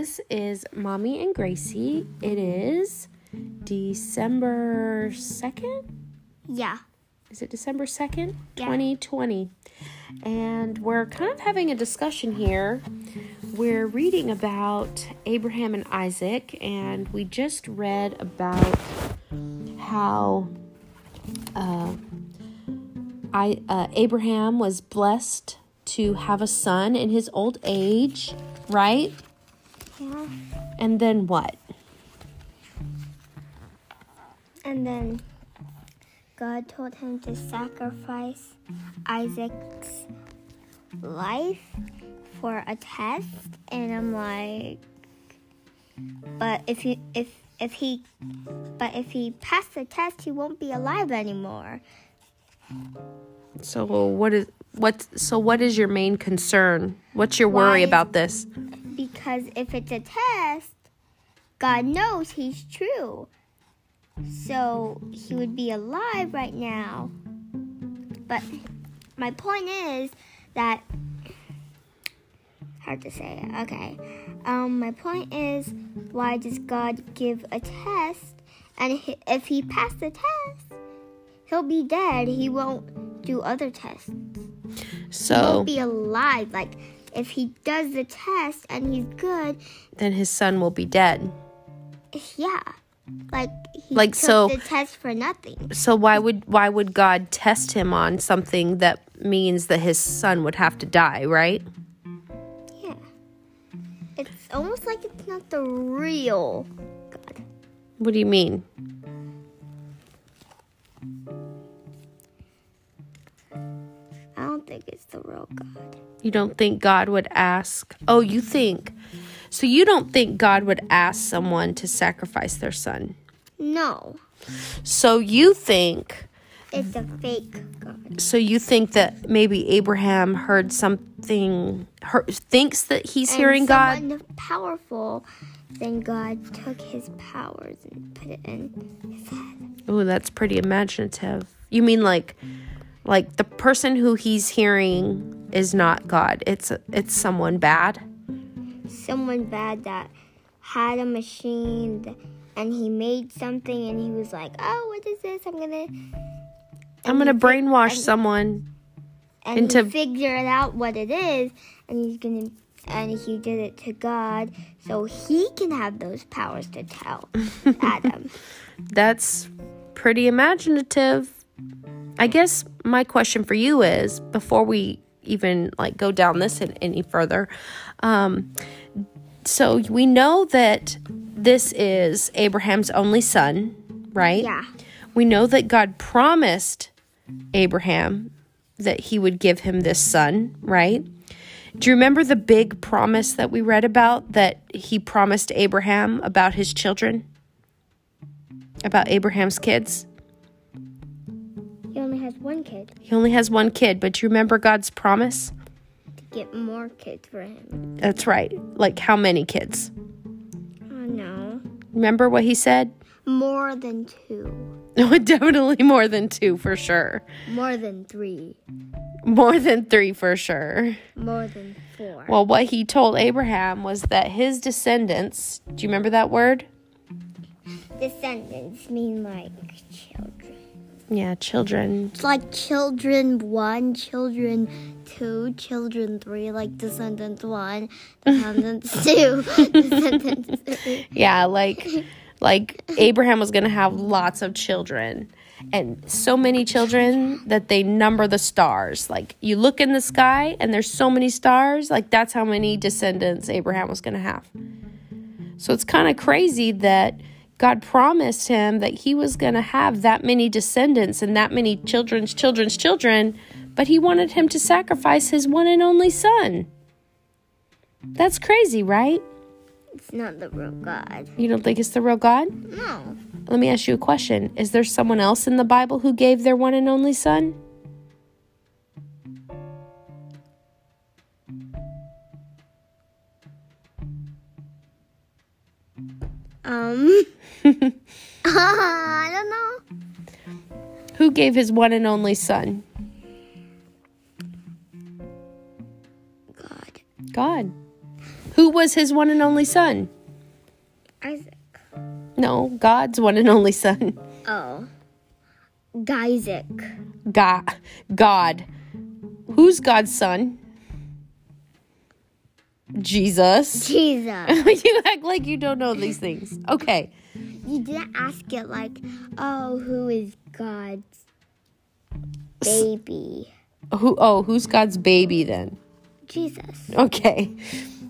This is Mommy and Gracie. It is December 2nd? Yeah. Is it December 2nd? Yeah. 2020. And we're kind of having a discussion here. We're reading about Abraham and Isaac, and we just read about how uh, I, uh, Abraham was blessed to have a son in his old age, right? Yeah. And then what? And then God told him to sacrifice Isaac's life for a test, and I'm like, but if he if if he but if he passed the test, he won't be alive anymore. So what is what so what is your main concern? What's your worry Why- about this? Because if it's a test, God knows he's true. So he would be alive right now. But my point is that hard to say. Okay. Um my point is why does God give a test and if he passed the test, he'll be dead. He won't do other tests. So He won't be alive. Like if he does the test and he's good, then his son will be dead. yeah. Like he Like, took so- the test for nothing. So why would why would God test him on something that means that his son would have to die, right? Yeah. It's almost like it's not the real God. What do you mean? Think it's the real God. You don't think God would ask? Oh, you think. So you don't think God would ask someone to sacrifice their son. No. So you think It's a fake God. so you think that maybe Abraham heard something her, thinks that he's hearing God? powerful, then God took his powers and put it in his head. Oh, that's pretty imaginative. You mean like like the person who he's hearing is not God. It's it's someone bad. Someone bad that had a machine and he made something and he was like, "Oh, what is this? I'm gonna." I'm going to brainwash and- someone. and into- he figured out what it is, and he's gonna, and he did it to God, so he can have those powers to tell Adam. That's pretty imaginative. I guess my question for you is before we even like go down this in, any further. Um, so we know that this is Abraham's only son, right? Yeah, We know that God promised Abraham that he would give him this son, right? Do you remember the big promise that we read about that he promised Abraham about his children? About Abraham's kids? He only has one kid He only has one kid, but do you remember God's promise? to get more kids for him. That's right. Like how many kids? Oh no, Remember what he said? more than two, No, oh, definitely more than two for sure. more than three, More than three for sure. more than four. Well, what he told Abraham was that his descendants, do you remember that word? Descendants mean like children. Yeah, children. It's like children one, children two, children three, like descendants one, descendants two, descendants three. Yeah, like like Abraham was going to have lots of children and so many children that they number the stars. Like you look in the sky and there's so many stars, like that's how many descendants Abraham was going to have. So it's kind of crazy that God promised him that he was going to have that many descendants and that many children's children's children, but he wanted him to sacrifice his one and only son. That's crazy, right? It's not the real God. You don't think it's the real God? No. Let me ask you a question. Is there someone else in the Bible who gave their one and only son? Um. Uh, I don't know. Who gave his one and only son? God. God. Who was his one and only son? Isaac. No, God's one and only son. Oh. Isaac. God. God. Who's God's son? Jesus. Jesus. you act like you don't know these things. Okay. You didn't ask it like, oh, who is God's baby? Who oh, who's God's baby then? Jesus. Okay.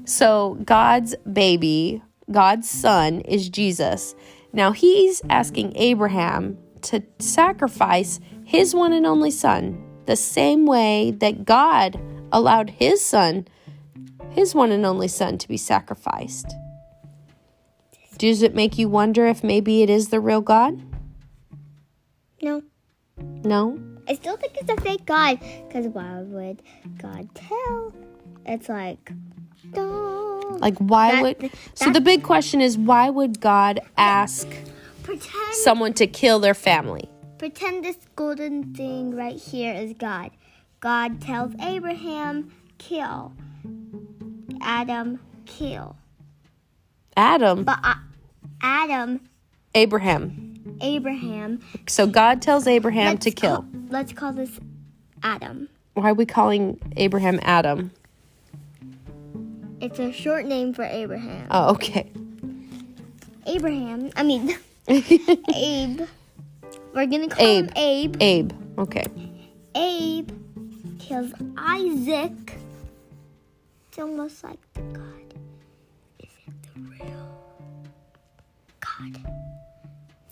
So God's baby, God's son is Jesus. Now he's asking Abraham to sacrifice his one and only son the same way that God allowed his son, his one and only son, to be sacrificed. Does it make you wonder if maybe it is the real God? No. No? I still think it's a fake God. Because why would God tell? It's like, no. Like, why That- would. So the big question is why would God ask Pretend, someone to kill their family? pretend this golden thing right here is God. God tells Abraham, kill. Adam, kill. Adam, But uh, Adam, Abraham. Abraham. So God tells Abraham let's to kill. Call, let's call this Adam. Why are we calling Abraham Adam? It's a short name for Abraham. Oh, okay. Abraham, I mean, Abe. We're gonna call him Abe. Abe. Okay. Abe kills Isaac. Almost like the God isn't the real God.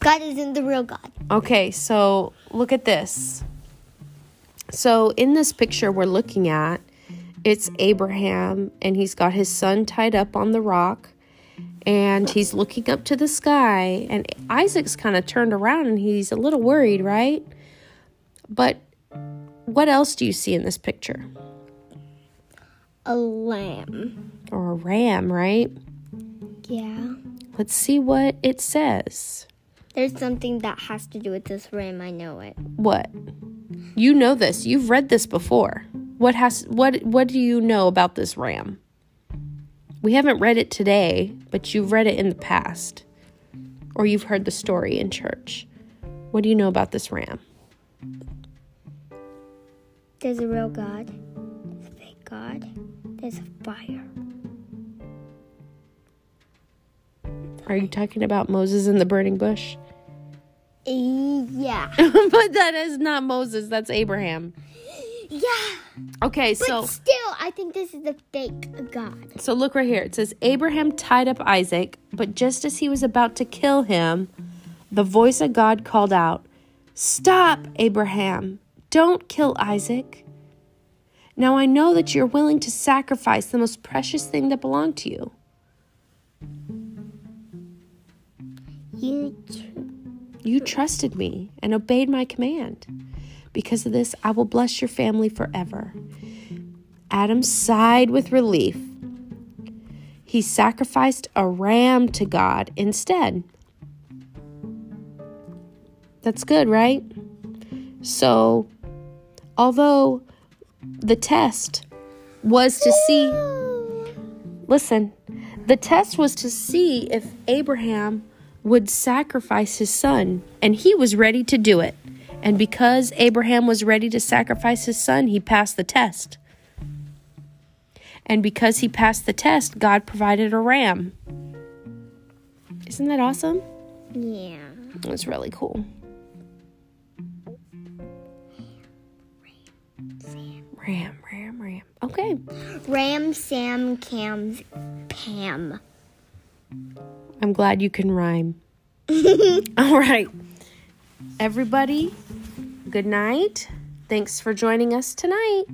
God isn't the real God. Okay, so look at this. So in this picture we're looking at, it's Abraham and he's got his son tied up on the rock and he's looking up to the sky and Isaac's kind of turned around and he's a little worried, right? But what else do you see in this picture? A lamb. Or a ram, right? Yeah. Let's see what it says. There's something that has to do with this ram. I know it. What? You know this. You've read this before. What has what what do you know about this ram? We haven't read it today, but you've read it in the past. Or you've heard the story in church. What do you know about this ram? There's a real God. There's a fake God. There's a fire. Are you talking about Moses in the burning bush? Yeah. but that is not Moses, that's Abraham. Yeah. Okay, But so still, I think this is a fake God. So look right here. It says Abraham tied up Isaac, but just as he was about to kill him, the voice of God called out, Stop, Abraham. Don't kill Isaac. Now I know that you're willing to sacrifice the most precious thing that belonged to you. You tr- You trusted me and obeyed my command. Because of this, I will bless your family forever. Adam sighed with relief. He sacrificed a ram to God instead. That's good, right? So, although the test was to see, listen, the test was to see if Abraham would sacrifice his son, and he was ready to do it. And because Abraham was ready to sacrifice his son, he passed the test. And because he passed the test, God provided a ram. Isn't that awesome? Yeah. It's really cool. Ram, ram, ram. Okay. Ram, Sam, Cams, Pam. I'm glad you can rhyme. All right. Everybody, good night. Thanks for joining us tonight.